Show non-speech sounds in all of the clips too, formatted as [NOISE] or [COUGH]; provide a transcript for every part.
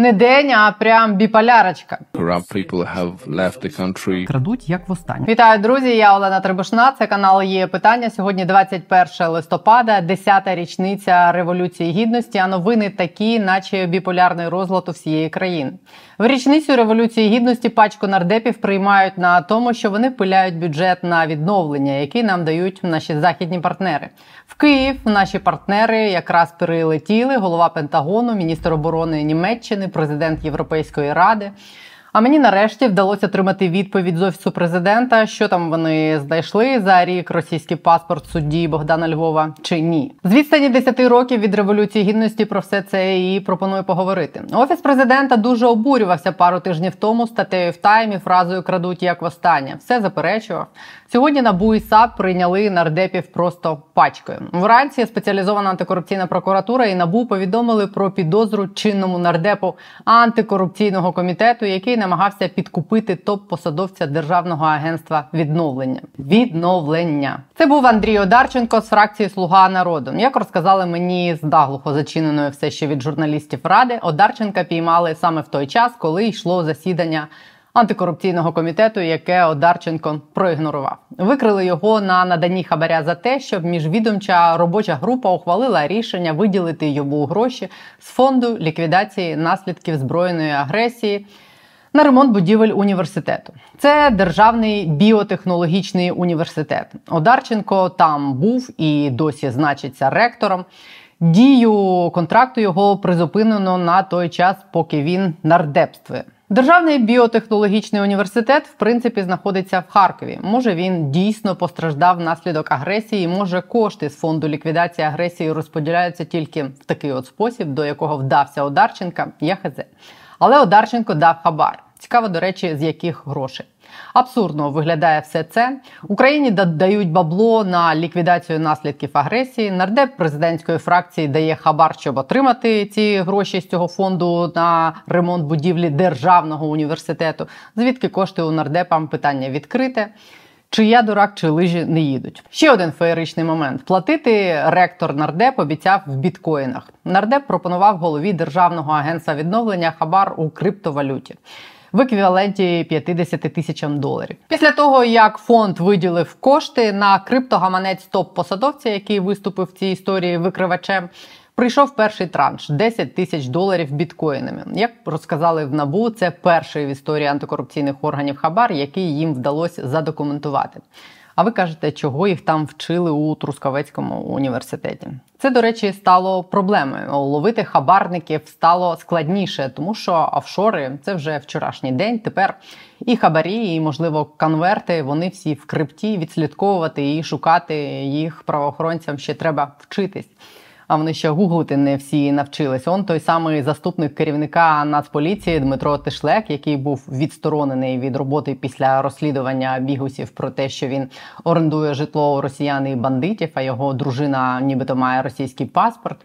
Не день, а прям біполярочка. Corrupt people have left the country. Крадуть як востаннє. Вітаю, друзі! Я Олена Трибушна. Це канал є питання. Сьогодні 21 листопада, 10-та річниця революції гідності. А новини такі, наче біполярний розлад у всієї країни. В річницю революції гідності пачку нардепів приймають на тому, що вони пиляють бюджет на відновлення, який нам дають наші західні партнери. В Київ наші партнери якраз перелетіли. Голова Пентагону, міністр оборони Німеччини, президент Європейської ради. А мені нарешті вдалося отримати відповідь з офісу президента, що там вони знайшли за рік російський паспорт судді Богдана Львова чи ні. З відстані 10 років від революції гідності про все це і пропоную поговорити. Офіс президента дуже обурювався пару тижнів тому статтею в таймі фразою крадуть як востаннє. Все заперечував. Сьогодні НАБУ і САП прийняли нардепів просто пачкою. Вранці спеціалізована антикорупційна прокуратура і НАБУ повідомили про підозру чинному нардепу антикорупційного комітету, який намагався підкупити топ-посадовця державного агентства відновлення. Відновлення це був Андрій Одарченко з фракції Слуга народу. Як розказали мені з наглухо зачиненою все ще від журналістів ради, Одарченка піймали саме в той час, коли йшло засідання. Антикорупційного комітету, яке Одарченко проігнорував, викрили його на наданні хабаря за те, щоб міжвідомча робоча група ухвалила рішення виділити йому гроші з фонду ліквідації наслідків збройної агресії на ремонт будівель університету. Це державний біотехнологічний університет. Одарченко там був і досі значиться ректором. Дію контракту його призупинено на той час, поки він нардепствує. Державний біотехнологічний університет в принципі знаходиться в Харкові. Може він дійсно постраждав внаслідок агресії. Може кошти з фонду ліквідації агресії розподіляються тільки в такий от спосіб, до якого вдався Одарченка. Я хз. Але Одарченко дав хабар. Цікаво, до речі, з яких грошей. Абсурдно виглядає все це. Україні дають бабло на ліквідацію наслідків агресії. Нардеп президентської фракції дає хабар, щоб отримати ці гроші з цього фонду на ремонт будівлі державного університету. Звідки кошти у нардепам питання відкрите. Чи я дурак, чи лижі не їдуть. Ще один феєричний момент: платити ректор нардеп обіцяв в біткоїнах. Нардеп пропонував голові державного агентства відновлення хабар у криптовалюті в еквіваленті 50 тисячам доларів. Після того, як фонд виділив кошти на криптогаманець топ-посадовця, який виступив в цій історії викривачем. Прийшов перший транш 10 тисяч доларів біткоїнами. Як розказали в набу, це перший в історії антикорупційних органів Хабар, який їм вдалося задокументувати. А ви кажете, чого їх там вчили у Трускавецькому університеті? Це, до речі, стало проблемою. Ловити хабарників стало складніше, тому що офшори це вже вчорашній день. Тепер і хабарі, і можливо конверти. Вони всі в крипті відслідковувати і шукати їх правоохоронцям ще треба вчитись а вони ще гуглити не всі навчились. Он той самий заступник керівника Нацполіції Дмитро Тишлек, який був відсторонений від роботи після розслідування бігусів про те, що він орендує житло у росіян і бандитів, а його дружина, нібито має російський паспорт.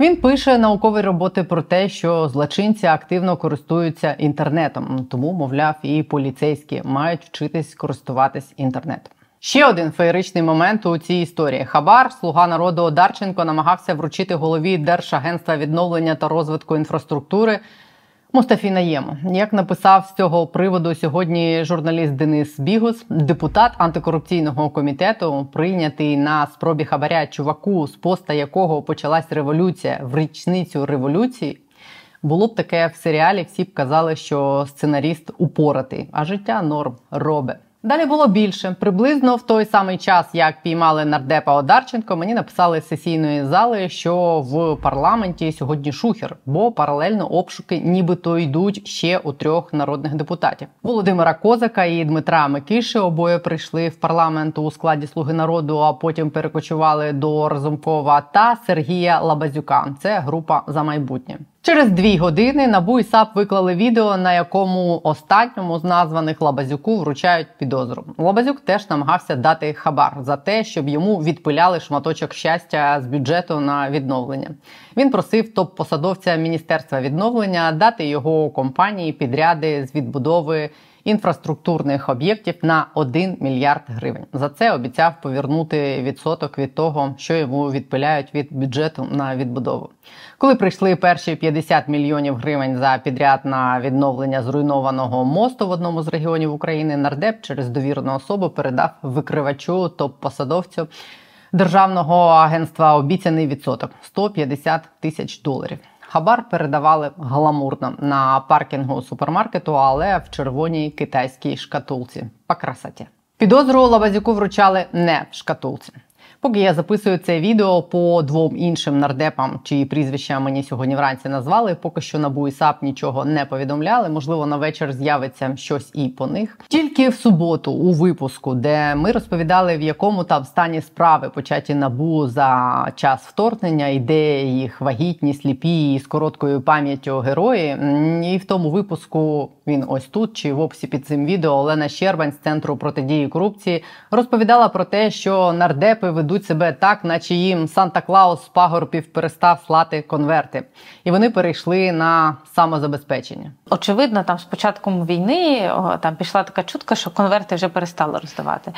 Він пише наукові роботи про те, що злочинці активно користуються інтернетом, тому, мовляв, і поліцейські мають вчитись користуватись інтернетом. Ще один феєричний момент у цій історії. Хабар, слуга народу Одарченко, намагався вручити голові Держагентства відновлення та розвитку інфраструктури Мустафі Наєму. Як написав з цього приводу сьогодні журналіст Денис Бігус, депутат антикорупційного комітету, прийнятий на спробі хабаря чуваку, з поста якого почалась революція в річницю революції. Було б таке в серіалі. Всі б казали, що сценаріст упоратий, а життя норм робить. Далі було більше. Приблизно в той самий час, як піймали нардепа Одарченко, мені написали з сесійної зали, що в парламенті сьогодні шухер, бо паралельно обшуки, нібито йдуть ще у трьох народних депутатів: Володимира Козака і Дмитра Микиши. Обоє прийшли в парламент у складі Слуги народу, а потім перекочували до Разумкова та Сергія Лабазюка. Це група за майбутнє. Через дві години НАБУ і САП виклали відео, на якому останньому з названих Лабазюку вручають підозру. Лабазюк теж намагався дати хабар за те, щоб йому відпиляли шматочок щастя з бюджету на відновлення. Він просив топ-посадовця міністерства відновлення дати його компанії підряди з відбудови інфраструктурних об'єктів на 1 мільярд гривень. За це обіцяв повернути відсоток від того, що йому відпиляють від бюджету на відбудову. Коли прийшли перші 50 мільйонів гривень за підряд на відновлення зруйнованого мосту в одному з регіонів України, нардеп через довірну особу передав викривачу топ-посадовцю. Державного агентства обіцяний відсоток 150 тисяч доларів. Хабар передавали гламурно на паркінгу супермаркету, але в червоній китайській шкатулці. По красоті. Підозру Лабазюку вручали не в шкатулці. Поки я записую це відео по двом іншим нардепам, чиї прізвища мені сьогодні вранці назвали. Поки що і САП нічого не повідомляли. Можливо, на вечір з'явиться щось і по них. Тільки в суботу, у випуску, де ми розповідали, в якому там стані справи початі набу за час вторгнення, і їх вагітні, сліпі і з короткою пам'яттю герої. І в тому випуску він ось тут чи в описі під цим відео Олена Щербань з центру протидії корупції розповідала про те, що нардепи ведуть себе так, наче їм Санта Клаус з пагорбів перестав слати конверти, і вони перейшли на самозабезпечення. Очевидно, там з початком війни там пішла така чутка, що конверти вже перестали роздавати.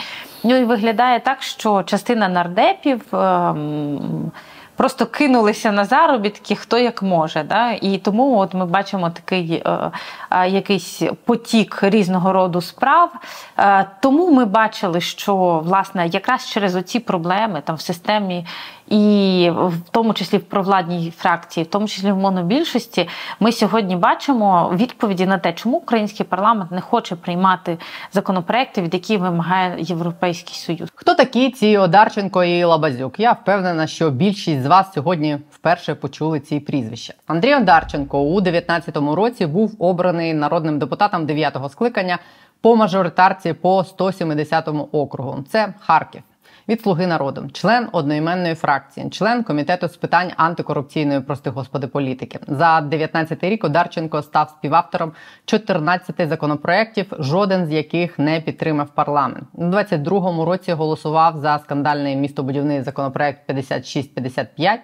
Ну і виглядає так, що частина нардепів. Ем, Просто кинулися на заробітки, хто як може. Да? І тому от ми бачимо такий е, е, якийсь потік різного роду справ. Е, тому ми бачили, що власне якраз через оці проблеми там в системі і в тому числі в провладній фракції, в тому числі в монобільшості, ми сьогодні бачимо відповіді на те, чому український парламент не хоче приймати законопроекти, від яких вимагає Європейський Союз. Хто такі ці Одарченко і Лабазюк? Я впевнена, що більшість з вас сьогодні вперше почули ці прізвища. Андрій Одарченко у 19-му році був обраний народним депутатом 9-го скликання по мажоритарці по 170-му округу. Це Харків від Слуги народу, член одноіменної фракції, член комітету з питань антикорупційної прости господи політики. За 19 рік Одарченко став співавтором 14 законопроєктів, жоден з яких не підтримав парламент. У 22-му році голосував за скандальний містобудівний законопроект 5655,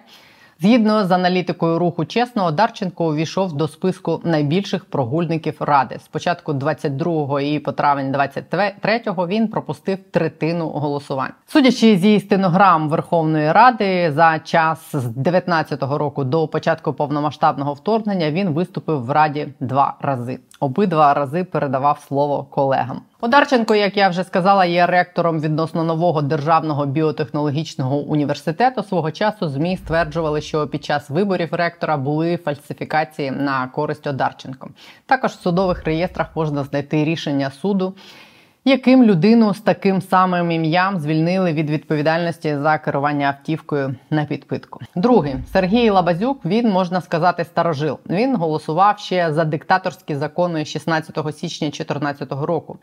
Згідно з аналітикою руху чесно, Дарченко увійшов до списку найбільших прогульників ради. Спочатку 22-го і по травень 23-го він пропустив третину голосувань. Судячи зі стенограм Верховної Ради, за час з 19-го року до початку повномасштабного вторгнення він виступив в раді два рази. Обидва рази передавав слово колегам. Одарченко, як я вже сказала, є ректором відносно нового державного біотехнологічного університету. Свого часу змі стверджували, що під час виборів ректора були фальсифікації на користь Одарченко. Також в судових реєстрах можна знайти рішення суду яким людину з таким самим ім'ям звільнили від відповідальності за керування автівкою на підпитку. Другий Сергій Лабазюк. Він можна сказати старожил. Він голосував ще за диктаторські закони 16 січня 2014 року.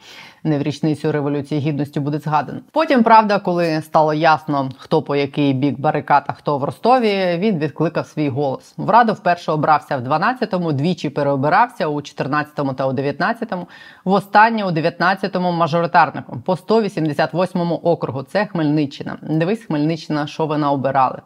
Не в річницю революції гідності буде згадано. Потім правда, коли стало ясно, хто по який бік барикад, а хто в Ростові, він відкликав свій голос. В раду вперше обрався в 12-му, двічі переобирався у 14-му та у 19-му, в останнє у 19-му мажоритарником по 188 округу. Це Хмельниччина. Дивись, Хмельниччина, що ви наобирали.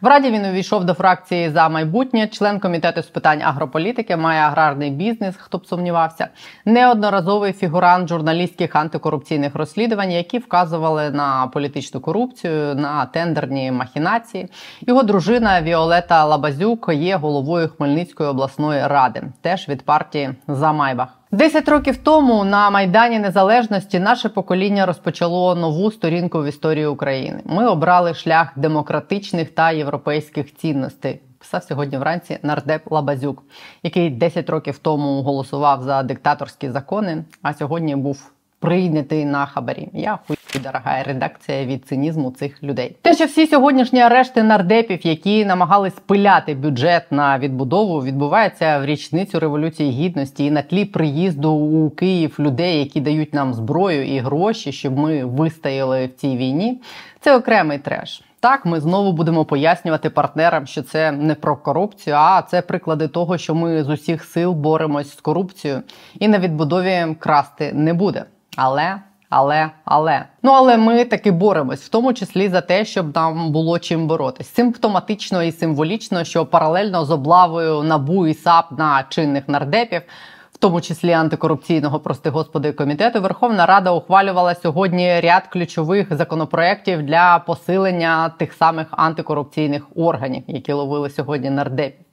В раді він увійшов до фракції за майбутнє, член комітету з питань агрополітики, має аграрний бізнес, хто б сумнівався, неодноразовий фігурант журналістських антикорупційних розслідувань, які вказували на політичну корупцію, на тендерні махінації. Його дружина Віолета Лабазюк є головою Хмельницької обласної ради, теж від партії за Майбах. Десять років тому на майдані Незалежності наше покоління розпочало нову сторінку в історії України. Ми обрали шлях демократичних та європейських цінностей. Писав сьогодні вранці нардеп Лабазюк, який 10 років тому голосував за диктаторські закони, а сьогодні був прийнятий на хабарі. Я хуй дорога редакція від цинізму цих людей. Те, що всі сьогоднішні арешти нардепів, які намагались пиляти бюджет на відбудову, відбувається в річницю революції гідності і на тлі приїзду у Київ людей, які дають нам зброю і гроші, щоб ми вистояли в цій війні. Це окремий треш. Так, ми знову будемо пояснювати партнерам, що це не про корупцію, а це приклади того, що ми з усіх сил боремось з корупцією і на відбудові красти не буде. Але. Але, але ну але ми таки боремось, в тому числі за те, щоб нам було чим боротись. Симптоматично і символічно, що паралельно з облавою набу і САП на чинних нардепів в тому числі антикорупційного, прости господи, комітету, Верховна Рада ухвалювала сьогодні ряд ключових законопроєктів для посилення тих самих антикорупційних органів, які ловили сьогодні нардепів.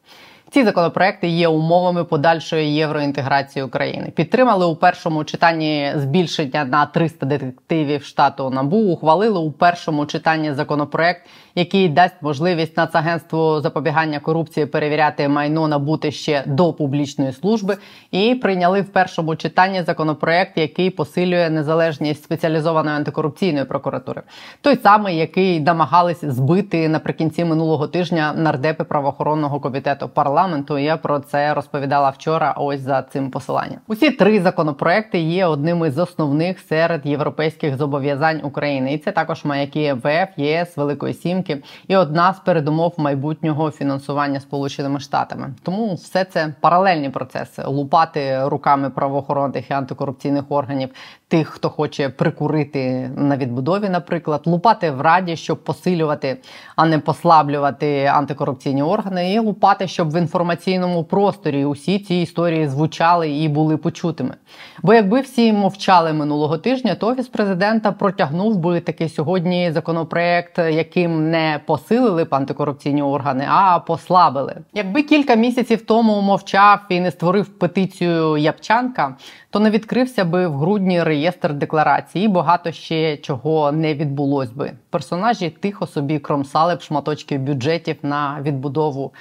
Ці законопроекти є умовами подальшої євроінтеграції України. Підтримали у першому читанні збільшення на 300 детективів штату НАБУ. Ухвалили у першому читанні законопроект, який дасть можливість Нацагентству запобігання корупції перевіряти майно набути ще до публічної служби. І прийняли в першому читанні законопроект, який посилює незалежність спеціалізованої антикорупційної прокуратури. Той самий, який намагались збити наприкінці минулого тижня нардепи правоохоронного комітету парламенту. Я про це розповідала вчора. Ось за цим посиланням. Усі три законопроекти є одними з основних серед європейських зобов'язань України, і це також маяки МВФ, ЄС, Великої Сімки і одна з передумов майбутнього фінансування Сполученими Штатами. Тому все це паралельні процеси лупати руками правоохоронних і антикорупційних органів тих, хто хоче прикурити на відбудові, наприклад, лупати в раді, щоб посилювати, а не послаблювати антикорупційні органи, і лупати, щоб в інформаційному просторі усі ці історії звучали і були почутими. Бо якби всі мовчали минулого тижня, то офіс президента протягнув би такий сьогодні законопроект, яким не посилили б антикорупційні органи, а послабили. Якби кілька місяців тому мовчав і не створив петицію Япчанка, то не відкрився би в грудні реєстр декларацій, і багато ще чого не відбулось би. Персонажі тихо собі кромсали б шматочки бюджетів на відбудову.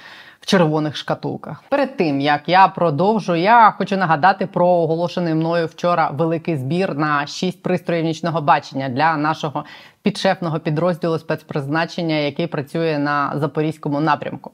В червоних шкатулках перед тим як я продовжу, я хочу нагадати про оголошений мною вчора великий збір на шість пристроїв нічного бачення для нашого підшефного підрозділу спецпризначення, який працює на запорізькому напрямку.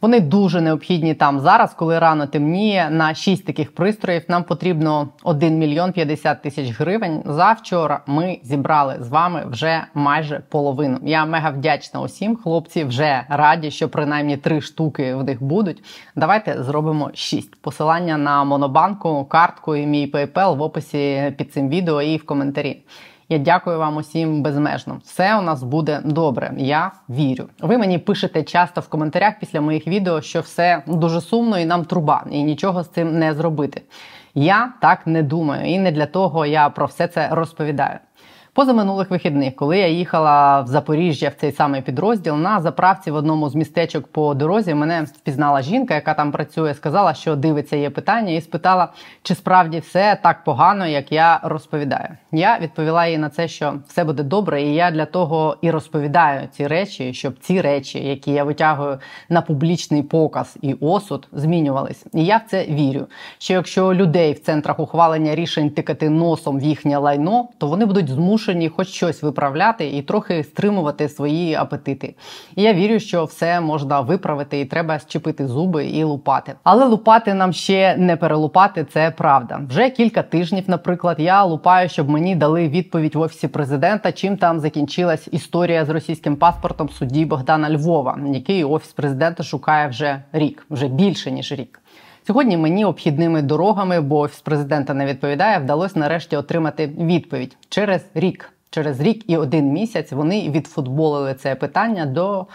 Вони дуже необхідні там зараз, коли рано темніє. На шість таких пристроїв нам потрібно 1 мільйон 50 тисяч гривень. Завчора ми зібрали з вами вже майже половину. Я мега вдячна усім. Хлопці вже раді, що принаймні три штуки в них будуть. Давайте зробимо шість. Посилання на монобанку, картку і мій PayPal в описі під цим відео і в коментарі. Я дякую вам усім безмежно. Все у нас буде добре. Я вірю. Ви мені пишете часто в коментарях після моїх відео, що все дуже сумно і нам труба, і нічого з цим не зробити. Я так не думаю, і не для того я про все це розповідаю. Позаминулих вихідних, коли я їхала в Запоріжжя в цей самий підрозділ, на заправці в одному з містечок по дорозі мене впізнала жінка, яка там працює, сказала, що дивиться є питання, і спитала, чи справді все так погано, як я розповідаю. Я відповіла їй на це, що все буде добре, і я для того і розповідаю ці речі, щоб ці речі, які я витягую на публічний показ і осуд, змінювались. І я в це вірю. Що якщо людей в центрах ухвалення рішень тикати носом в їхнє лайно, то вони будуть змушені змушені хоч щось виправляти і трохи стримувати свої апетити. І я вірю, що все можна виправити, і треба щепити зуби і лупати. Але лупати нам ще не перелупати, це правда. Вже кілька тижнів, наприклад, я лупаю, щоб мені дали відповідь в офісі президента, чим там закінчилась історія з російським паспортом судді Богдана Львова, який офіс президента шукає вже рік, вже більше ніж рік. Сьогодні мені обхідними дорогами, бо офіс президента не відповідає, вдалося нарешті отримати відповідь через рік. Через рік і один місяць вони відфутболили це питання до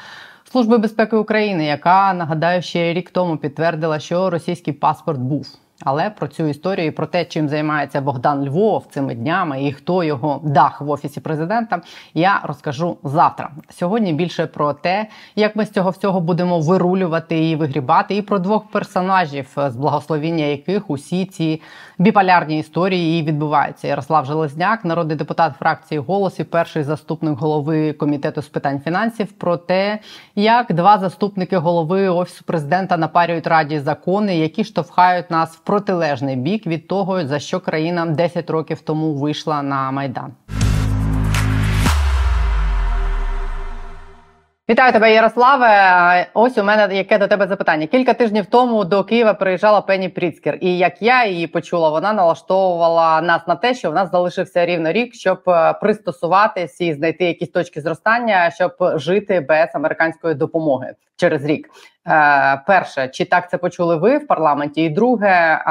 Служби безпеки України, яка нагадаю ще рік тому підтвердила, що російський паспорт був. Але про цю історію і про те, чим займається Богдан Львов цими днями і хто його дах в офісі президента, я розкажу завтра. Сьогодні більше про те, як ми з цього всього будемо вирулювати і вигрібати, і про двох персонажів, з благословіння яких усі ці біполярні історії і відбуваються. Ярослав Железняк, народний депутат фракції «Голос» і перший заступник голови комітету з питань фінансів, про те, як два заступники голови офісу президента напарюють раді закони, які штовхають нас в протилежний бік від того, за що країна 10 років тому вийшла на майдан. Вітаю тебе, Ярославе. Ось у мене яке до тебе запитання. Кілька тижнів тому до Києва приїжджала Пенні Пріцкер, і як я її почула, вона налаштовувала нас на те, що в нас залишився рівно рік, щоб е, пристосуватись і знайти якісь точки зростання, щоб жити без американської допомоги через рік. Е, Перше, чи так це почули ви в парламенті? І друге,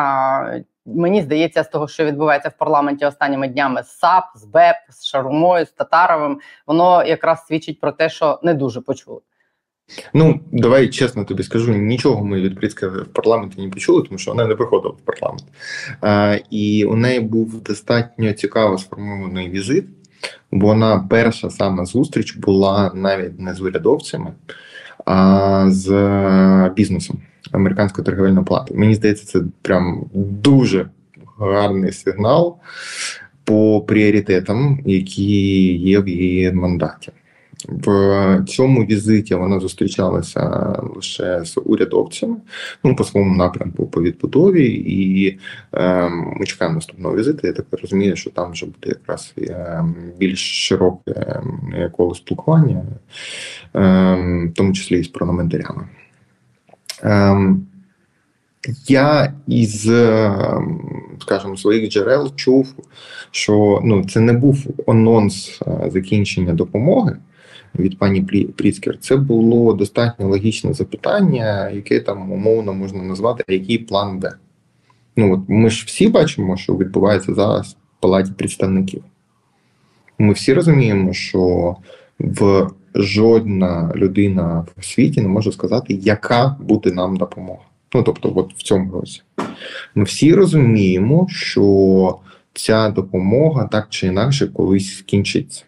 Мені здається, з того, що відбувається в парламенті останніми днями з САП, з БЕП, з Шарумою, з Татаровим, воно якраз свідчить про те, що не дуже почули. Ну, давай чесно тобі скажу, нічого ми від Прицька в парламенті не почули, тому що вона не приходила в парламент. А, І у неї був достатньо цікаво сформований візит, бо вона перша саме зустріч була навіть не з урядовцями, а з бізнесом американської торговельної плати. Мені здається, це прям дуже гарний сигнал по пріоритетам, які є в її мандаті. В цьому візиті вона зустрічалася лише з урядовцями, ну по своєму напрямку по відбудові, і е, ми чекаємо наступного візиту. Я так розумію, що там вже буде якраз е, більш широке е, коло спілкування, е, в тому числі і з парламентарями. Е, я із, скажімо, своїх джерел чув, що ну, це не був анонс закінчення допомоги від пані Пріцкер, це було достатньо логічне запитання, яке там умовно можна назвати, який план Б. Ну от ми ж всі бачимо, що відбувається зараз в палаті представників. Ми всі розуміємо, що в жодна людина в світі не може сказати, яка буде нам допомога. Ну тобто, от в цьому році. Ми всі розуміємо, що ця допомога так чи інакше колись скінчиться.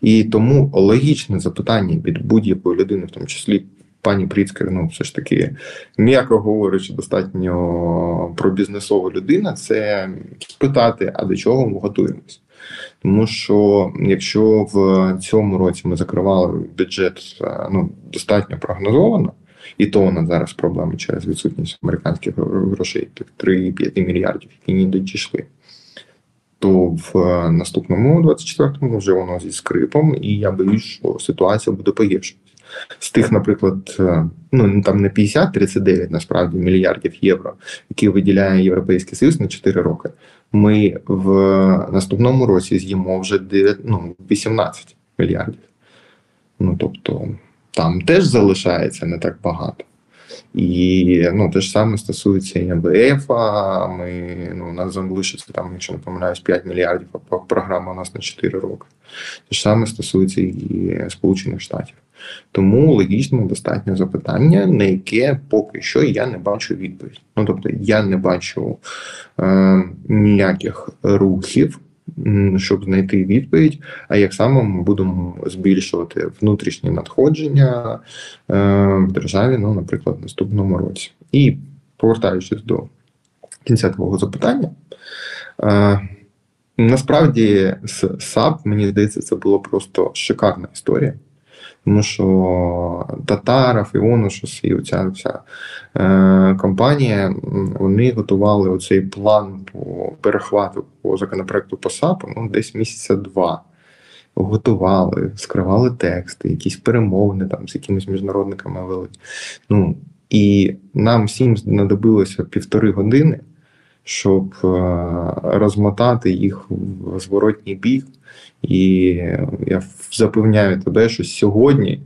І тому логічне запитання від будь-якої людини, в тому числі пані Пріцкер, ну все ж таки, м'яко говорячи, достатньо про бізнесову людину, це спитати, а до чого ми готуємось. Тому що якщо в цьому році ми закривали бюджет ну, достатньо прогнозовано, і то у нас зараз проблеми через відсутність американських грошей, тих 3-5 мільярдів, які не дійшли то в е, наступному 24-му вже воно зі скрипом, і я боюсь, що ситуація буде погіршуватися. З тих, наприклад, е, ну там не 50-39 насправді мільярдів євро, які виділяє Європейський Союз на 4 роки. Ми в наступному році з'їмо вже 9, ну, 18 мільярдів. Ну тобто там теж залишається не так багато. І ну, те ж саме стосується і МВФ. Ми ну, у нас залишиться там, якщо не помиляюсь, 5 мільярдів, а програма у нас на 4 роки. Те ж саме стосується і Сполучених Штатів. Тому логічно достатньо запитання, на яке поки що я не бачу відповідь. Ну тобто я не бачу е, ніяких рухів щоб знайти відповідь, а як саме ми будемо збільшувати внутрішні надходження е, в державі, ну, наприклад, в наступному році. І повертаючись до кінця твого запитання, е, насправді з САП, мені здається, це була просто шикарна історія. Тому що Татаров, Іонушус і оця вся е, компанія вони готували оцей план по перехвату по законопроекту по САПу ну, десь місяця два. Готували, скривали тексти, якісь перемовини там з якимись міжнародниками вели. Ну, І нам всім знадобилося півтори години, щоб е, розмотати їх в зворотній бік. І я запевняю тебе, що сьогодні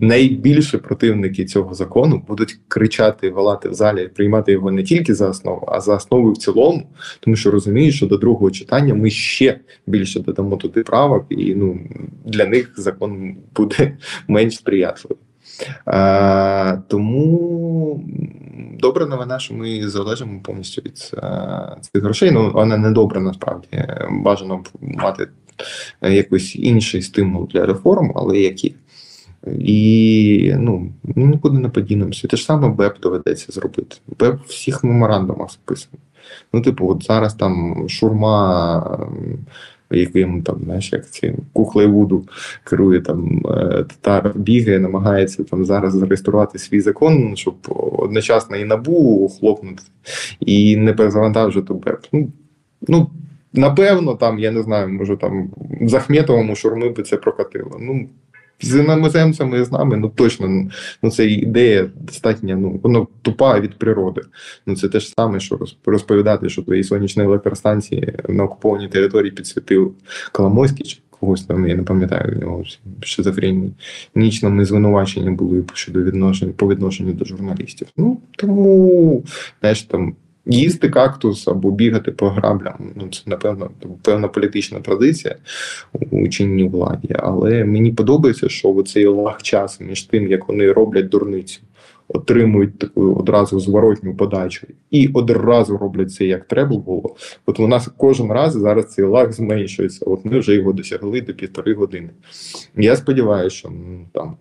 найбільше противники цього закону будуть кричати, волати в залі, приймати його не тільки за основу, а за основу в цілому, тому що розуміють, що до другого читання ми ще більше додамо туди правок, і ну для них закон буде [LAUGHS] менш сприятливий. Тому добра новина, що ми залежимо повністю від цих грошей. Ну вона не добра насправді. Бажано мати якийсь інший стимул для реформ, але які. І ну, нікуди не подінемося. Те ж саме БЕП доведеться зробити. БЕП в всіх меморандумах списаний. Ну, типу, от зараз там шурма, яким там, знаєш, як ці кукли Вуду керує там е, татар, бігає, намагається там зараз зареєструвати свій закон, щоб одночасно і набу хлопнути, і не перезавантажити БЕП. Ну, ну Напевно, там, я не знаю, може там Захметовому шурми би це прокатило. Ну, з іноземцями з нами, ну точно ну це ідея достатньо, ну воно тупа від природи. Ну це те ж саме, що розповідати, що твої сонячні електростанції на окупованій території підсвітив Коломойський чи когось там, я не пам'ятаю, нього шизофренії. Нічними звинувачення були щодо відношення по відношенню до журналістів. Ну тому знаєш там Їсти кактус або бігати по граблям. Ну, це, напевно, певна політична традиція у чинній владі. Але мені подобається, що цей лаг часу між тим, як вони роблять дурницю, отримують таку одразу зворотню подачу і одразу роблять це як треба було. От у нас кожен раз зараз цей лаг зменшується. От ми вже його досягли до півтори години. Я сподіваюся, що там.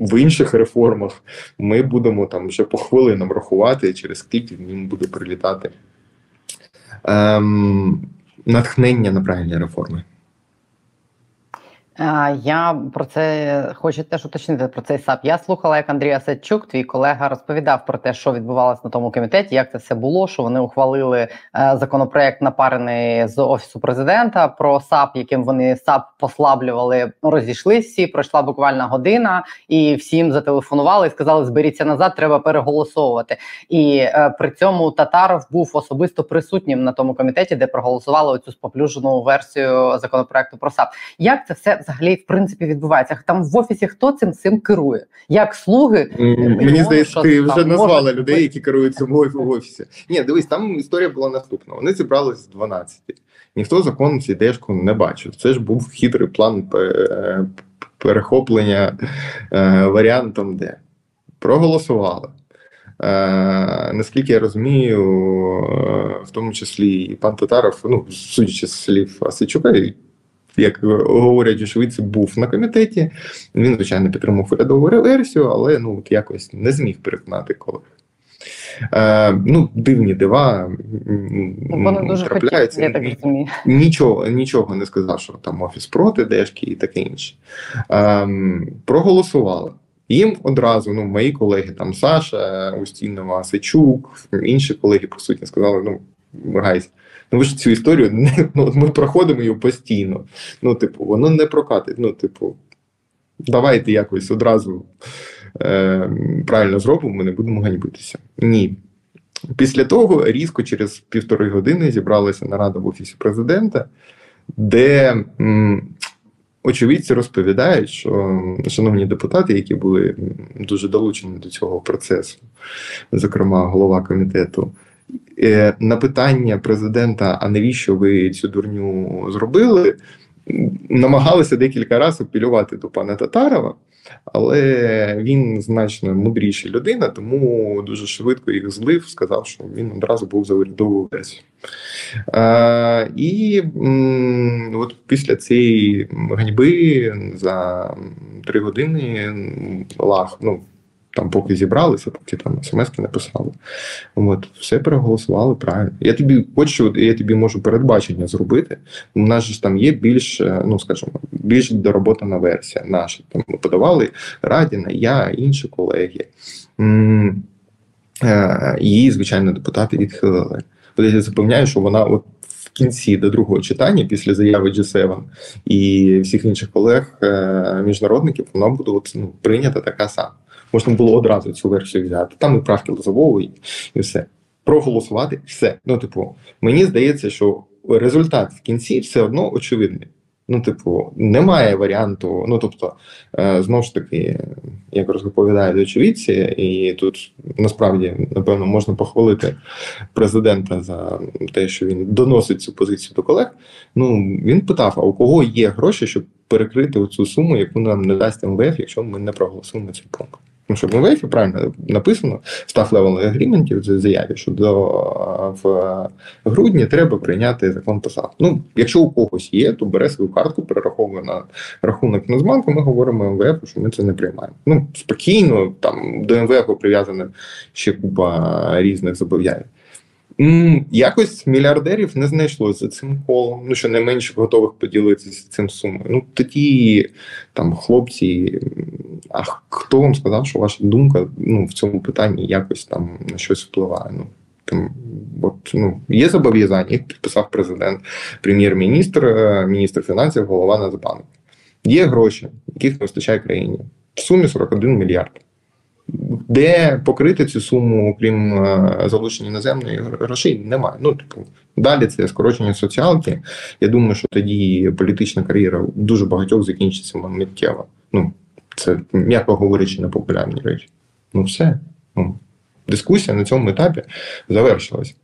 В інших реформах ми будемо там вже по хвилинам рахувати, через скільки він буде прилітати ем, натхнення на правильні реформи. Я про це хочу теж уточнити про цей САП. Я слухала, як Андрій Асадчук, твій колега, розповідав про те, що відбувалося на тому комітеті, як це все було. Що вони ухвалили е, законопроект, напарений з офісу президента про САП, яким вони САП послаблювали. Розійшлися всі. Пройшла буквально година, і всім зателефонували і сказали: зберіться назад, треба переголосовувати. І е, при цьому Татаров був особисто присутнім на тому комітеті, де проголосували оцю споплюжену версію законопроекту про САП. Як це все? Взагалі в принципі відбувається? Там в офісі хто цим цим керує? Як слуги? Мені здається, ти вже назвала людей, які керують цим в офісі. Ні, дивись, там історія була наступна. Вони зібрались з 12. Ніхто закон ці дешку не бачив. Це ж був хитрий план перехоплення е, варіантом, де проголосували. Е, наскільки я розумію, е, в тому числі і пан Татаров, ну судячи з слів Асичука, як говорять у Швейці, був на комітеті. Він, звичайно, підтримав урядову версію, але ну от якось не зміг переконати колег. Е, Ну, дивні дива Вони дуже трапляються. Я так. Нічого нічого не сказав, що там офіс проти дешки і таке інше. Е, Проголосували. Їм одразу, ну, мої колеги, там Саша, Устінова, Сичук, інші колеги, по суті, сказали: ну, гайсь, Ну ви ж цю історію не ну, ми проходимо її постійно. Ну, типу, воно не прокатить. Ну, типу, давайте якось одразу е, правильно зробимо, ми не будемо ганьбитися. Ні. Після того різко через півтори години зібралася нарада в офісі президента, де м, очевидці розповідають, що шановні депутати, які були дуже долучені до цього процесу, зокрема голова комітету. Е, на питання президента, а навіщо ви цю дурню зробили, намагалися декілька разів апелювати до пана Татарова, але він значно мудріша людина, тому дуже швидко їх злив, сказав, що він одразу був за урядову версію. А, І от після цієї ганьби за три години лах, ну там, поки зібралися, поки там смс-ки написали. От, все переголосували правильно. Я тобі хочу, я тобі можу передбачення зробити. У нас ж там є більш, е, ну скажімо, більш дороботана версія наша. Там ми подавали Радіна, я, інші колеги. Е, її, звичайно, депутати відхилили. Я запевняю, що вона от. В кінці до другого читання, після заяви G7 і всіх інших колег е, міжнародників, вона буде от, ну, прийнята така сама. Можна було одразу цю версію взяти. Там і правки лозової, і все. Проголосувати, все. Ну, типу, мені здається, що результат в кінці все одно очевидний. Ну, типу, немає варіанту. Ну, тобто, е, знову ж таки, як розповідають очевидці, і тут насправді напевно можна похвалити президента за те, що він доносить цю позицію до колег. Ну він питав: а у кого є гроші, щоб перекрити оцю суму, яку нам не дасть МВФ, якщо ми не проголосуємо цей пункт? Ну, що МВФ правильно написано став level agreement в заяві, що до в грудні треба прийняти закон посад. Ну, якщо у когось є, то бере свою картку, перераховує на рахунок Нацбанку, ми говоримо МВФ, що ми це не приймаємо. Ну, спокійно, там до МВФ прив'язана ще купа різних зобов'язань. Якось мільярдерів не знайшлося за цим колом. Ну що не менше готових поділитися цим сумою. Ну тоді там хлопці. А хто вам сказав, що ваша думка ну, в цьому питанні якось там на щось впливає? Ну там от ну є зобов'язання, підписав президент, прем'єр-міністр, е, міністр фінансів, голова Нацбанку. Є гроші, яких не вистачає країні в сумі 41 мільярд. Де покрити цю суму, крім е, залучення іноземної грошей, немає. Ну типу, далі це скорочення соціалки. Я думаю, що тоді політична кар'єра дуже багатьох закінчиться миттєво. Ну це м'яко говорячи, непопулярні речі. Ну все. Ну, Дискусія на цьому етапі завершилась.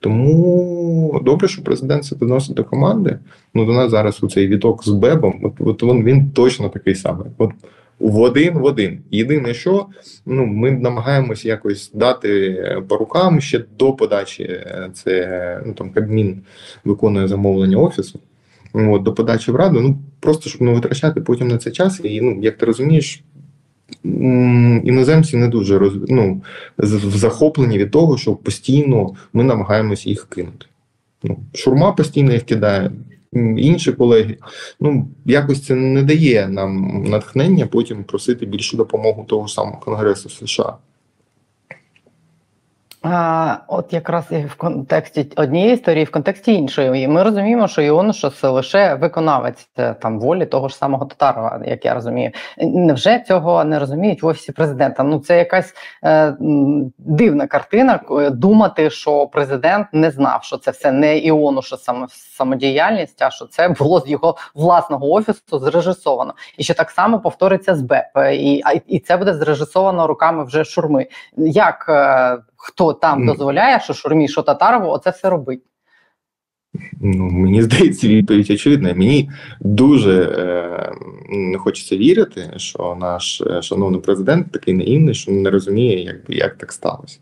Тому добре, що президент це доносить до команди. Ну до нас зараз у цей віток з Бебом, от, от він, він точно такий самий. От в один в один. Єдине, що ну ми намагаємося якось дати по рукам ще до подачі. Це ну там Кабмін виконує замовлення офісу. От, до подачі в раду, ну просто щоб не витрачати потім на це час. І ну, як ти розумієш, іноземці не дуже роз, ну, захоплені від того, що постійно ми намагаємося їх кинути. Ну, Шурма постійно їх кидає, інші колеги. Ну, якось це не дає нам натхнення потім просити більшу допомогу того самого Конгресу США. А, От якраз і в контексті однієї історії, в контексті іншої. Ми розуміємо, що Іонушас лише виконавець е, там волі того ж самого Татарова, як я розумію. Невже цього не розуміють в офісі президента? Ну це якась е, дивна картина. Думати, що президент не знав, що це все не Іонуша саме самодіяльність, а що це було з його власного офісу зрежисовано, і що так само повториться з БЕП, і і це буде зрежисовано руками вже шурми. Як е, хто там дозволяє, що Шурмі, що Татарову, оце все робить? Ну, Мені [LAUGHS] здається, відповідь очевидна. Мені дуже е, не хочеться вірити, що наш е, шановний президент такий наївний, що не розуміє, як, як так сталося.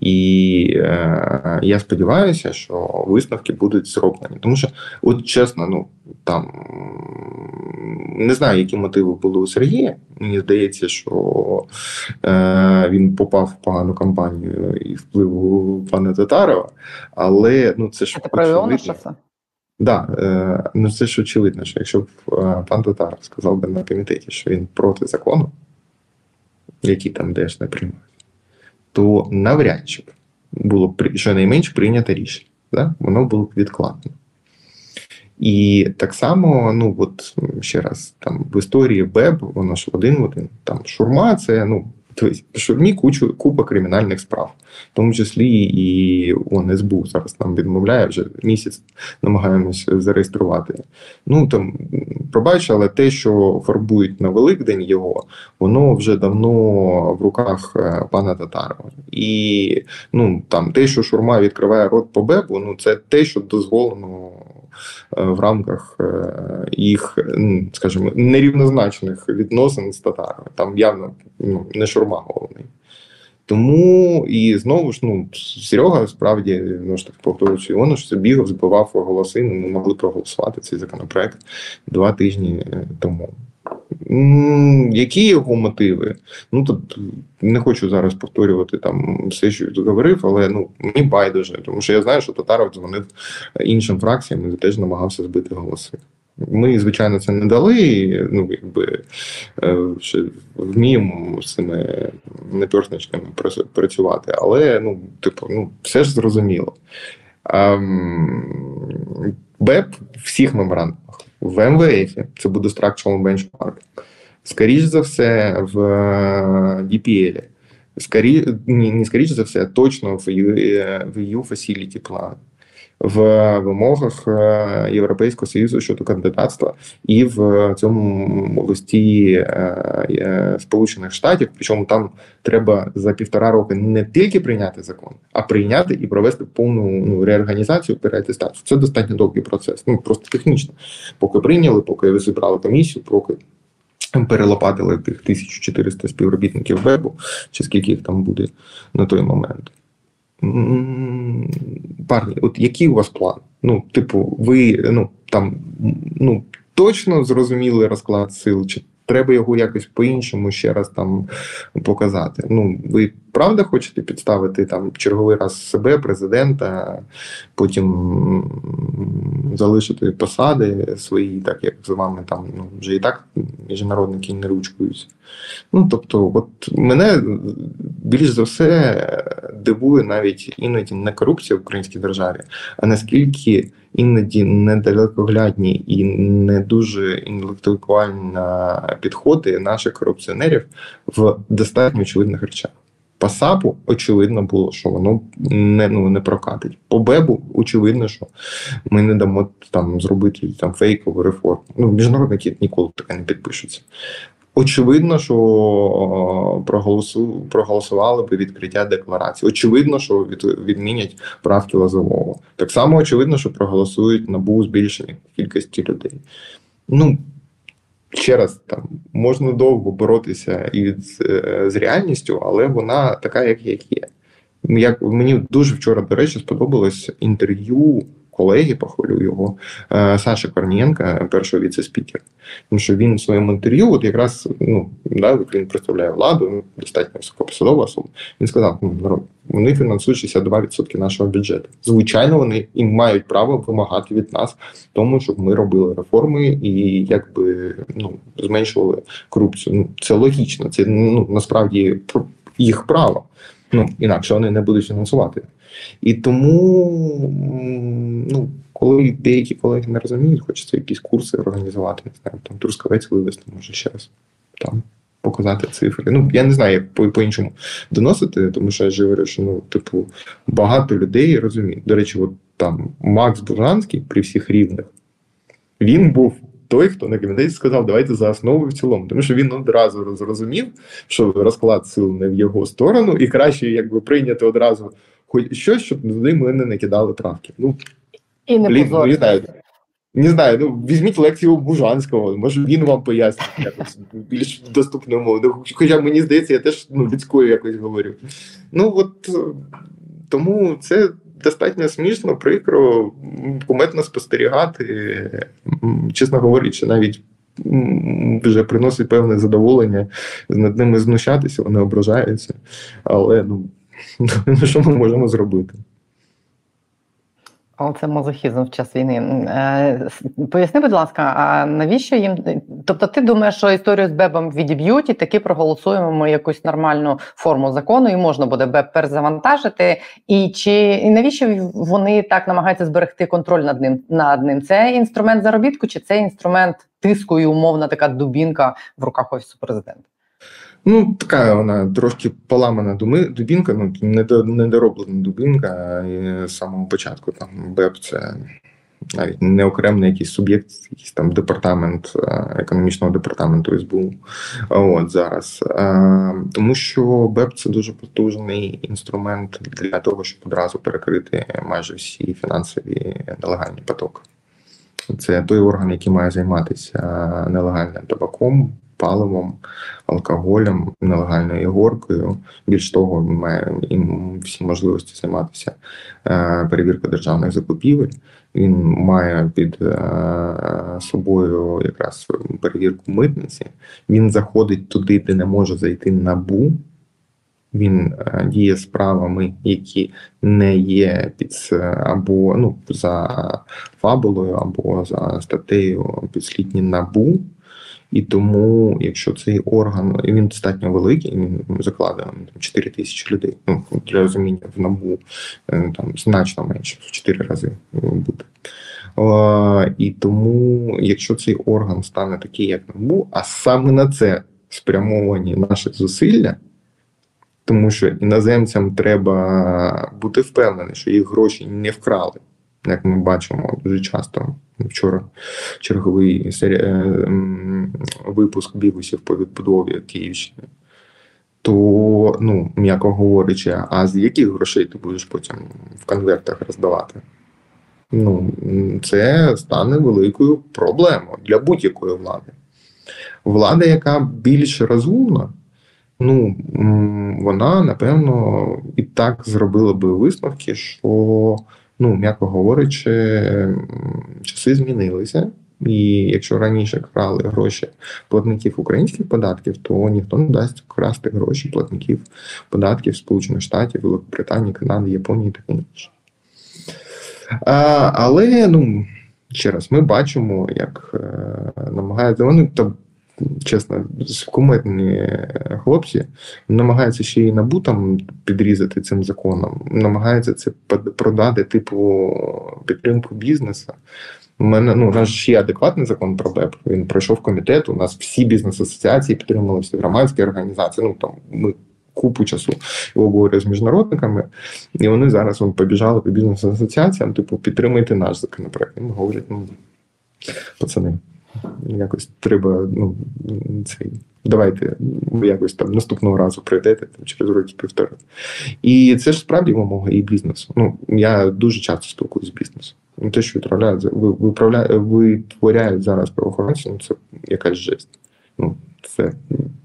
І е, я сподіваюся, що висновки будуть зроблені. Тому що, от чесно, ну там не знаю, які мотиви були у Сергія. Мені здається, що е, він попав в погану кампанію і впливу пана Татарова, але ну це ж Іонушаса? Да, е, ну це ж очевидно, що якщо б е, пан Татаров сказав би на комітеті, що він проти закону, який там теж не приймають, то навряд чи б було б щонайменш прийнято рішення. Да? Воно було б відкладено. І так само, ну от ще раз, там в історії Беб, воно ж один в один. Там шурма, це ну Тобто в шурмі кучу купа кримінальних справ, в тому числі і ОН СБУ зараз нам відмовляє вже місяць, намагаємося зареєструвати. Ну там пробач, але те, що фарбують на Великдень його, воно вже давно в руках е, пана Татарова. І ну там те, що шурма відкриває рот по Бебу, ну це те, що дозволено. Е, в рамках е, їх, скажімо, нерівнозначних відносин з татарами. Там явно ну, не шурма головний. Тому і знову ж ну Серега справді ну ж так повторюючи, воно ж бігав, збивав голоси. Ну, ми могли проголосувати цей законопроект два тижні е, тому. Які його мотиви? Ну тут не хочу зараз повторювати там все, що я говорив, але ну мені байдуже, тому що я знаю, що Татаров дзвонив іншим фракціям і теж намагався збити голоси. Ми, звичайно, це не дали. Ну, якби е, ще вміємо з цими неперсничками працювати, але ну, типу, ну, все ж зрозуміло. Ем, БЕП всіх меморандумах в МВФ це буде Structural Benchmark. скоріш за все, в DPL. Скорі... Ні, не скоріше за все, точно в EU Facility Plan в вимогах е, Європейського союзу щодо кандидатства і в цьому листі е, е, Сполучених Штатів. Причому там треба за півтора роки не тільки прийняти закон, а прийняти і провести повну ну, реорганізацію переатестацію. Це достатньо довгий процес. Ну просто технічно. Поки прийняли, поки зібрали комісію, поки. Перелопатили тих 1400 співробітників вебу, чи скільки їх там буде на той момент парні, от який у вас план? Ну, типу, ви ну там ну точно зрозуміли розклад сил, чи треба його якось по-іншому ще раз там показати? Ну, ви правда хочете підставити там черговий раз себе, президента, потім залишити посади свої, так як з вами там ну, вже і так міжнародники не ручкуються. Ну тобто, от мене більш за все дивує навіть іноді не корупція в українській державі, а наскільки іноді недалекоглядні і не дуже інтелектуальні підходи наших корупціонерів в достатньо очевидних речах. По САПу очевидно було, що воно не ну, не прокатить. По Бебу очевидно, що ми не дамо там зробити там фейкову реформу. Ну, міжнародники ніколи таке не підпишуться. Очевидно, що проголосу, проголосували би відкриття декларації. Очевидно, що від, відмінять правки Лозового. Так само очевидно, що проголосують набу збільшення кількості людей. Ну ще раз там можна довго боротися і з, з реальністю, але вона така, як, як є. Як мені дуже вчора, до речі, сподобалось інтерв'ю колеги, похвалю його е, Саші Корнієнка, першого віце-спікера. Тому що він в своєму інтерв'ю, от якраз ну да, він представляє владу, достатньо високопосадова особа. Він сказав: ну, вони фінансують 62% нашого бюджету. Звичайно, вони і мають право вимагати від нас, тому щоб ми робили реформи і якби ну зменшували корупцію. Ну це логічно, це ну насправді їх право. Ну інакше вони не будуть фінансувати. І тому, ну, коли деякі колеги не розуміють, хочеться якісь курси організувати, не знаю, там Трускавець вивести, може ще раз там показати цифри. Ну, я не знаю, як по-іншому доносити, тому що я ж говорю, що ну, типу, багато людей розуміють. До речі, от там Макс Бужанський при всіх рівних, він був. Той, хто на комітеті сказав, давайте за основу в цілому, тому що він одразу зрозумів, що розклад сил не в його сторону, і краще якби прийняти одразу хоч щось, щоб туди ми не накидали правки. Ну, І не ну, не знаю. Не знаю, ну візьміть лекцію Бужанського, може він вам пояснить якось більш доступною мовою. Ну, хоча мені здається, я теж ну, людською якось говорю. Ну от тому це достатньо смішно, прикро, куметно спостерігати, чесно говорячи, навіть вже приносить певне задоволення над ними знущатися, вони ображаються. Але ну Ну, що ми можемо зробити? Це мазохізм в час війни. Е, поясни, будь ласка, а навіщо їм? Тобто, ти думаєш, що історію з Бебом відіб'ють і таки проголосуємо якусь нормальну форму закону, і можна буде Беб перезавантажити. І чи і навіщо вони так намагаються зберегти контроль над ним над ним? Це інструмент заробітку, чи це інструмент тиску і умовна така дубінка в руках офісу президента? Ну, така вона трошки поламана дубінка, ну недороблена дубінка з самого початку. Там БЕП це навіть не окремий якийсь суб'єкт, якийсь там департамент економічного департаменту СБУ. От зараз. Тому що БЕП це дуже потужний інструмент для того, щоб одразу перекрити майже всі фінансові нелегальні потоки. Це той орган, який має займатися нелегальним табаком паливом, алкоголем, нелегальною горкою. Більш того, має всі можливості займатися е, перевіркою державних закупівель. Він має під е, собою якраз перевірку митниці. Він заходить туди, де не може зайти набу. Він е, діє справами, які не є під або ну за фабулою, або за статтею підслідні набу. І тому, якщо цей орган він достатньо великий, він закладає 4 тисячі людей. Ну для розуміння в набу е, там значно менше в 4 рази буде. І тому, якщо цей орган стане такий, як набу, а саме на це спрямовані наші зусилля, тому що іноземцям треба бути впевненим, що їх гроші не вкрали як ми бачимо дуже часто. Вчора черговий е, випуск бігусів по відбудові Київщини. То, ну, м'яко говорячи, а з яких грошей ти будеш потім в конвертах роздавати? Ну, це стане великою проблемою для будь-якої влади. Влада, яка більш розумна, ну вона напевно і так зробила би висновки, що ну, м'яко говорячи, часи змінилися. І якщо раніше крали гроші платників українських податків, то ніхто не дасть красти гроші платників податків Сполучених Штатів, Великобританії, Канади, Японії та інше. Але ну ще раз ми бачимо, як е, намагаються вони та чесно, кумедні хлопці намагаються ще й набу там підрізати цим законом, намагаються це продати, типу, підтримку бізнесу. У мене ну, у нас ж є адекватний закон про БЕП. Він пройшов комітет. У нас всі бізнес-асоціації підтримали всі громадські організації. Ну там ми купу часу його говорю з міжнародниками, і вони зараз вон, побіжали по бізнес-асоціаціям, типу, підтримайте наш законопроект. І ми говорять, ну пацани. Якось треба, ну, цей. Давайте якось там наступного разу прийдете там, через роки півтора. І це ж справді вимога і бізнесу. Ну, я дуже часто спілкуюся з бізнесом. Ну, Те, що відправляють, виправляють, витворяють зараз правоохоронці, ну це якась жесть. Ну, це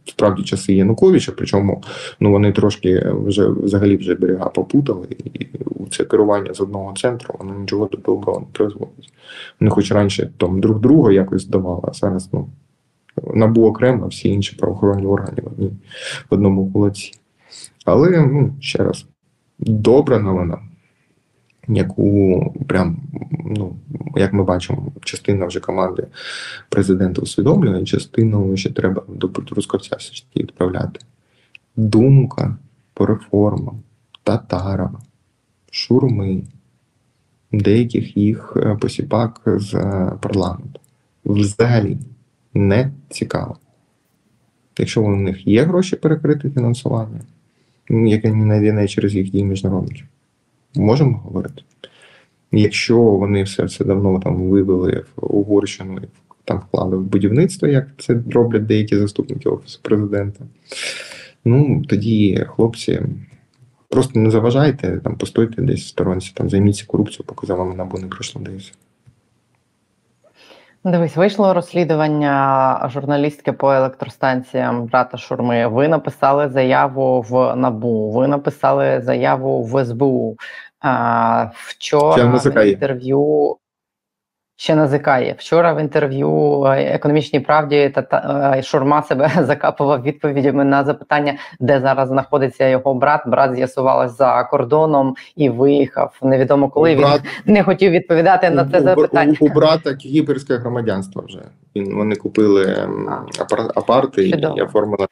справді часи Януковича, причому ну вони трошки вже взагалі вже берега попутали, і це керування з одного центру, воно нічого до доброго не призводить. Вони хоч раніше там друг друга якось здавали, а зараз ну, набу окремо, всі інші правоохоронні органи в, в одному кулаці. Але ну, ще раз, добра новина яку прям, ну, як ми бачимо, частина вже команди президента усвідомлює, частину ще треба до Трускавця все ж таки відправляти. Думка по реформам Татарова, Шурми, деяких їх е, посіпак з парламенту взагалі не цікаво. Якщо у них є гроші перекрити фінансування, яке не через їх дії міжнародників можемо говорити. Якщо вони все це давно там вивели в Угорщину і там вклали в будівництво, як це роблять деякі заступники Офісу президента, ну тоді хлопці. Просто не заважайте, там постойте десь в сторонці, там займіться корупцією, поки за вами набу не пройшло десь. Дивись, вийшло розслідування журналістки по електростанціям брата Шурми. Ви написали заяву в НАБУ, ви написали заяву в СБУ. А, Вчора в інтерв'ю ще назикає. Вчора в інтерв'ю е, економічній правді та, та е, Шурма себе [LAUGHS] закапував відповідями на запитання, де зараз знаходиться його брат. Брат з'ясувалось за кордоном і виїхав. Невідомо коли брат... він [LAUGHS] не хотів відповідати на це у, запитання. У, у брата кіпрське громадянство вже він вони купили апарти і оформили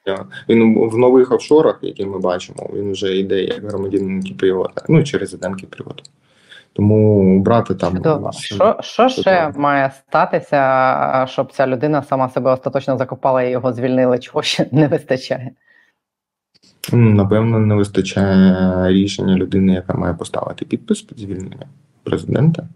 він в нових офшорах, які ми бачимо. Він вже йде як громадянин Кіпріота, ну чи резидент Кіпріота. Тому брати там Чудово. що що ще має статися, щоб ця людина сама себе остаточно закопала і його звільнили? Чого ще не вистачає? Напевно, не вистачає рішення людини, яка має поставити підпис під звільнення президента.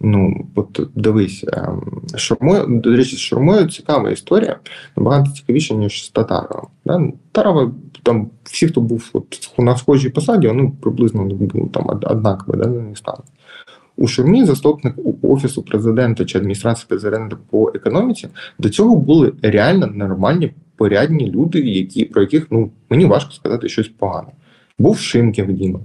Ну, от дивись, ем, до речі, з Шурмою цікава історія, набагато цікавіша, ніж з Татаровим. Да? Татарова, там всі, хто був от, на схожій посаді, вони приблизно були там однакові, да, не стали. У Шурмі, заступник Офісу президента чи адміністрації президента по економіці, до цього були реально нормальні, порядні люди, які, про яких ну, мені важко сказати щось погане. Був Шимків Діма.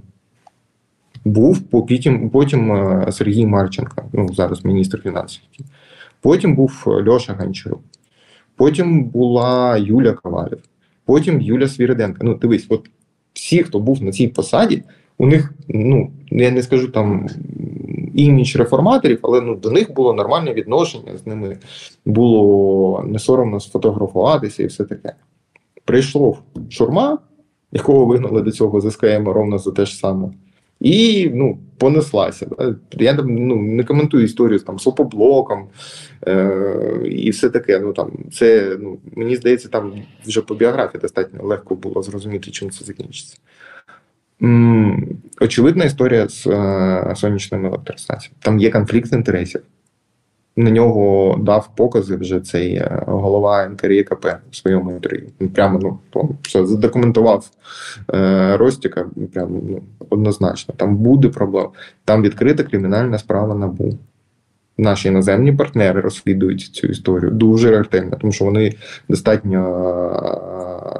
Був потім потім е, Сергій Марченко, ну зараз міністр фінансів. Потім був Льоша Ганчарук, потім була Юля Ковалів, потім Юля Свіриденко. Ну, дивись, от всі, хто був на цій посаді, у них, ну я не скажу там імідж реформаторів, але ну до них було нормальне відношення, з ними було не соромно сфотографуватися і все таке. Прийшло шурма, якого вигнали до цього з СКМ ровно за те ж саме. І ну, понеслася. Я ну, не коментую історію з там сопоблоком е, і все таке. Ну там це ну мені здається, там вже по біографії достатньо легко було зрозуміти, чим це закінчиться. Очевидна історія з е, сонячними електростанціями. Там є конфлікт інтересів. На нього дав покази вже цей е, голова НКРІКП в своєму інтерв'ю. Прямо ну все задокументував е, Ростіка. Прямо ну, однозначно. Там буде проблема. Там відкрита кримінальна справа НАБУ. Наші іноземні партнери розслідують цю історію дуже ретельно, тому що вони достатньо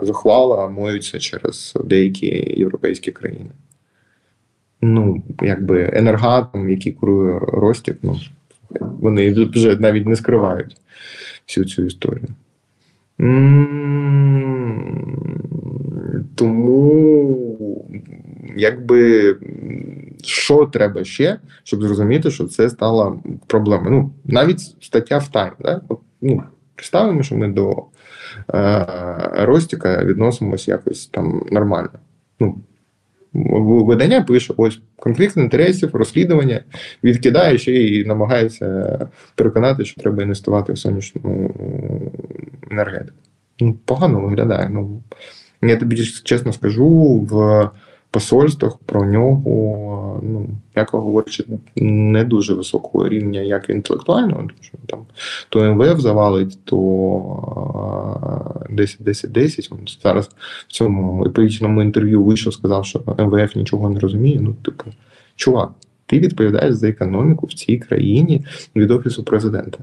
е, зухвало моються через деякі європейські країни. Ну, якби енергатом, який курує Ростік, ну. Вони вже навіть не скривають всю цю історію. Тому, якби що треба ще, щоб зрозуміти, що це стала проблемою. Ну, навіть стаття в Тайм. Да? Ну, Представимо, що ми до е, Ростіка відносимося якось там нормально. Ну, видання пише: ось конфлікт інтересів, розслідування, відкидає ще і намагається переконати, що треба інвестувати в сонячну енергетику. Ну, Погано виглядає. Ну, Я тобі чесно скажу, в посольствах про нього, ну, як говорячи, не дуже високого рівня, як інтелектуального, що там то МВФ завалить, то 10-10-10. Він зараз в цьому епічному інтерв'ю вийшов, сказав, що МВФ нічого не розуміє. Ну, типу, чувак, ти відповідаєш за економіку в цій країні від офісу президента.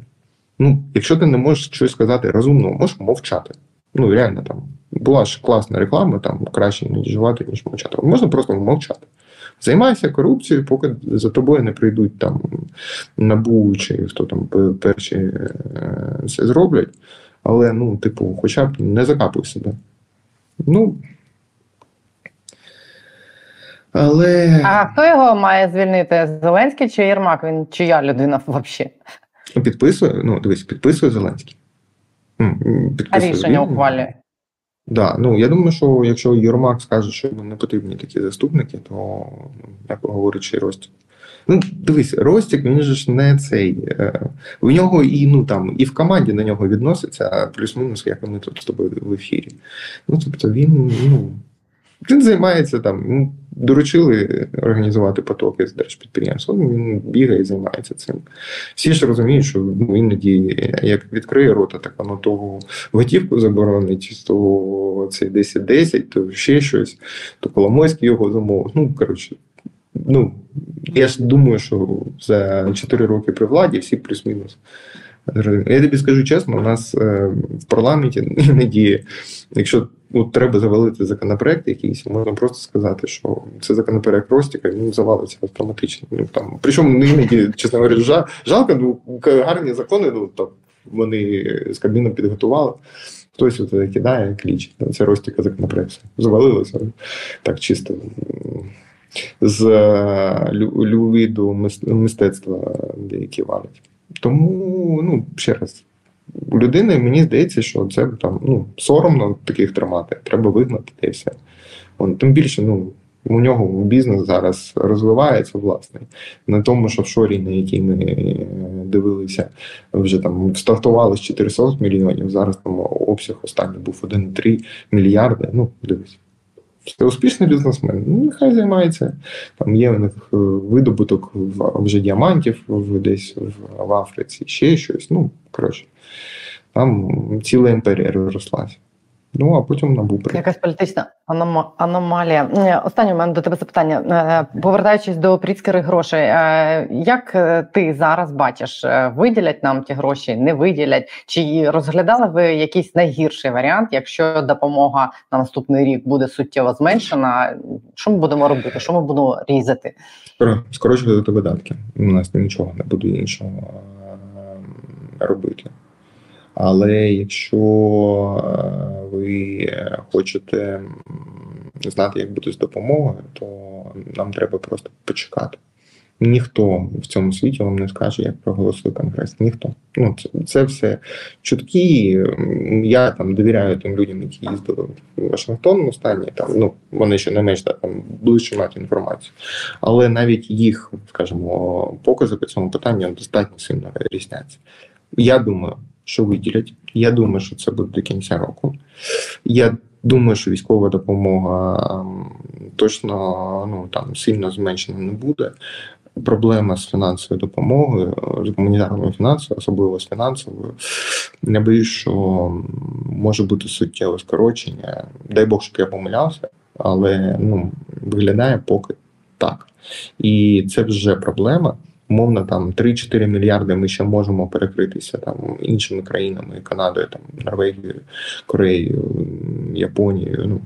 Ну, якщо ти не можеш щось сказати розумного, можеш мовчати. Ну, реально там була ж класна реклама, там краще не жувати, ніж мовчати. Можна просто мовчати. Займайся корупцією, поки за тобою не прийдуть там набу чи хто там перші це зроблять. Але, ну, типу, хоча б не закапуй себе. Ну. Але. А хто його має звільнити? Зеленський чи Єрмак? Він чия людина взагалі? Підписує, ну, дивись, підписує Зеленський. Підписує а рішення ухвалює. Да, ну я думаю, що якщо Єрмак скаже, що йому не потрібні такі заступники, то ну, як говорить ще Ростік. Ну, дивись, Ростік, він же ж не цей. Е, в нього і ну там і в команді на нього відноситься, плюс-мінус, як ми тут з тобою в ефірі. Ну, тобто він, ну. Він займається там, ну, доручили організувати потоки з держпідприємства. Він бігає і займається цим. Всі ж розуміють, що ну, іноді як відкриє рота, так воно того готівку заборонить, то це 10-10, то ще щось, то Коломойський його замовив. Ну, коротше, ну, я ж думаю, що за 4 роки при владі всі плюс-мінус. Я тобі скажу чесно, у нас е, в парламенті [LAUGHS] іноді, якщо ну, треба завалити законопроект якийсь, можна просто сказати, що це законопроект Ростіка, він завалиться автоматично. Ну, там, Причому іноді, чесно говоря, жалко, ну, гарні закони, ну, так, вони з Кабміном підготували. Хтось от кидає кліч. Це Ростіка законопроект. Завалилося так чисто. З е, виду мистецтва деякі валять. Тому, ну, ще раз, людини мені здається, що це там ну, соромно таких тримати, треба вигнати і все. Он, Тим більше, ну. У нього бізнес зараз розвивається власний. На тому, що в шорі, на якій ми е, дивилися, вже там стартували з 400 мільйонів. Зараз там обсяг останній був 1,3 мільярди. Ну, дивись. Це успішний бізнесмен. Ну, нехай займається. Там є в них е, видобуток вже діамантів десь в Африці, ще щось. Ну, коротше, там ціла імперія розрослася. Ну, а потім набув Якась політична аномалія. Е, останнє у мене до тебе запитання. Е, повертаючись до пріцкерих грошей, е, як ти зараз бачиш, виділять нам ті гроші, не виділять? Чи розглядали ви якийсь найгірший варіант, якщо допомога на наступний рік буде суттєво зменшена? Що ми будемо робити? Що ми будемо різати? Скорочувати видатки. У нас нічого не буде іншого робити. Але якщо е, ви хочете знати, як бути з допомогою, то нам треба просто почекати. Ніхто в цьому світі вам не скаже, як проголосує конгрес. Ніхто. Ну це це все чутки. Я там довіряю тим людям, які їздили в Вашингтон останні. Там ну вони ще не менш там ближче мають інформацію. Але навіть їх, скажімо, покази по цьому питанню достатньо сильно різняться. Я думаю, що виділять. Я думаю, що це буде до кінця року. Я думаю, що військова допомога ем, точно ну там сильно зменшена не буде. Проблема з фінансовою допомогою, з гуманітарною фінансовою, особливо з фінансовою. Я боюсь, що може бути суттєве скорочення. Дай Бог, щоб я помилявся, але ну виглядає поки так. І це вже проблема умовно там 3-4 мільярди ми ще можемо перекритися там іншими країнами, Канадою, там Норвегією, Кореєю, Японією. Ну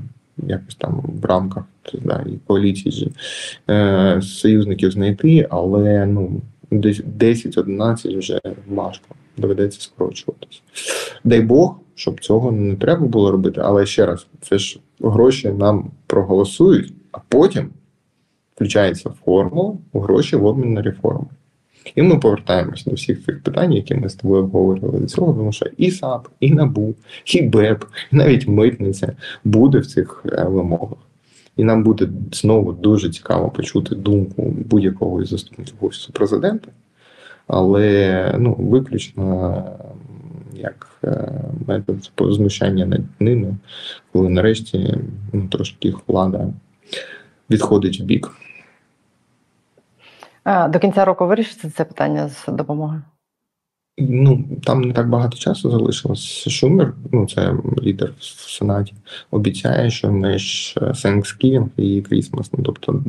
якось там в рамках да, і коаліції е, союзників знайти, але ну десь 10-11 вже важко. Доведеться скорочуватися. Дай Бог, щоб цього не треба було робити. Але ще раз, це ж гроші нам проголосують, а потім включається формула гроші в обмін на реформи. І ми повертаємось до всіх цих питань, які ми з тобою обговорювали до цього, тому що і САП, і НАБУ, і БЕП, і навіть митниця буде в цих е, вимогах. І нам буде знову дуже цікаво почути думку будь-якого із заступників офісу президента, але ну, виключно як е, метод знущання над ними, коли нарешті ну, трошки влада відходить в бік. До кінця року вирішиться це питання з допомогою? Ну, там не так багато часу залишилось. Шумер, ну це лідер в Сенаті, обіцяє, що між Thanksgiving і Крісмас. Ну, тобто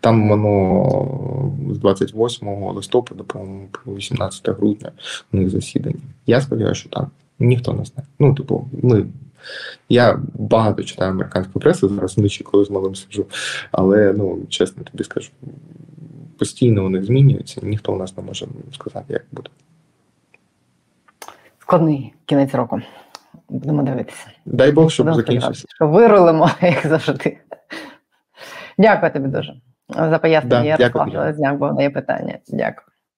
там воно з 28 листопада, по-моєму, по 18 грудня у них засідання. Я сподіваюся, що так. Ніхто не знає. Ну, типу, ми. Я багато читаю американську пресу зараз вночі, коли з малим сиджу, але ну чесно тобі скажу, постійно вони змінюються, ніхто у нас не може сказати, як буде. Складний кінець року. Будемо дивитися. Дай Бог, щоб закінчився. Що вирулимо, [LAUGHS] як завжди. Дякую тобі дуже за пояснення. Да, Ярослав. Железняк, бо в є питання. Дякую.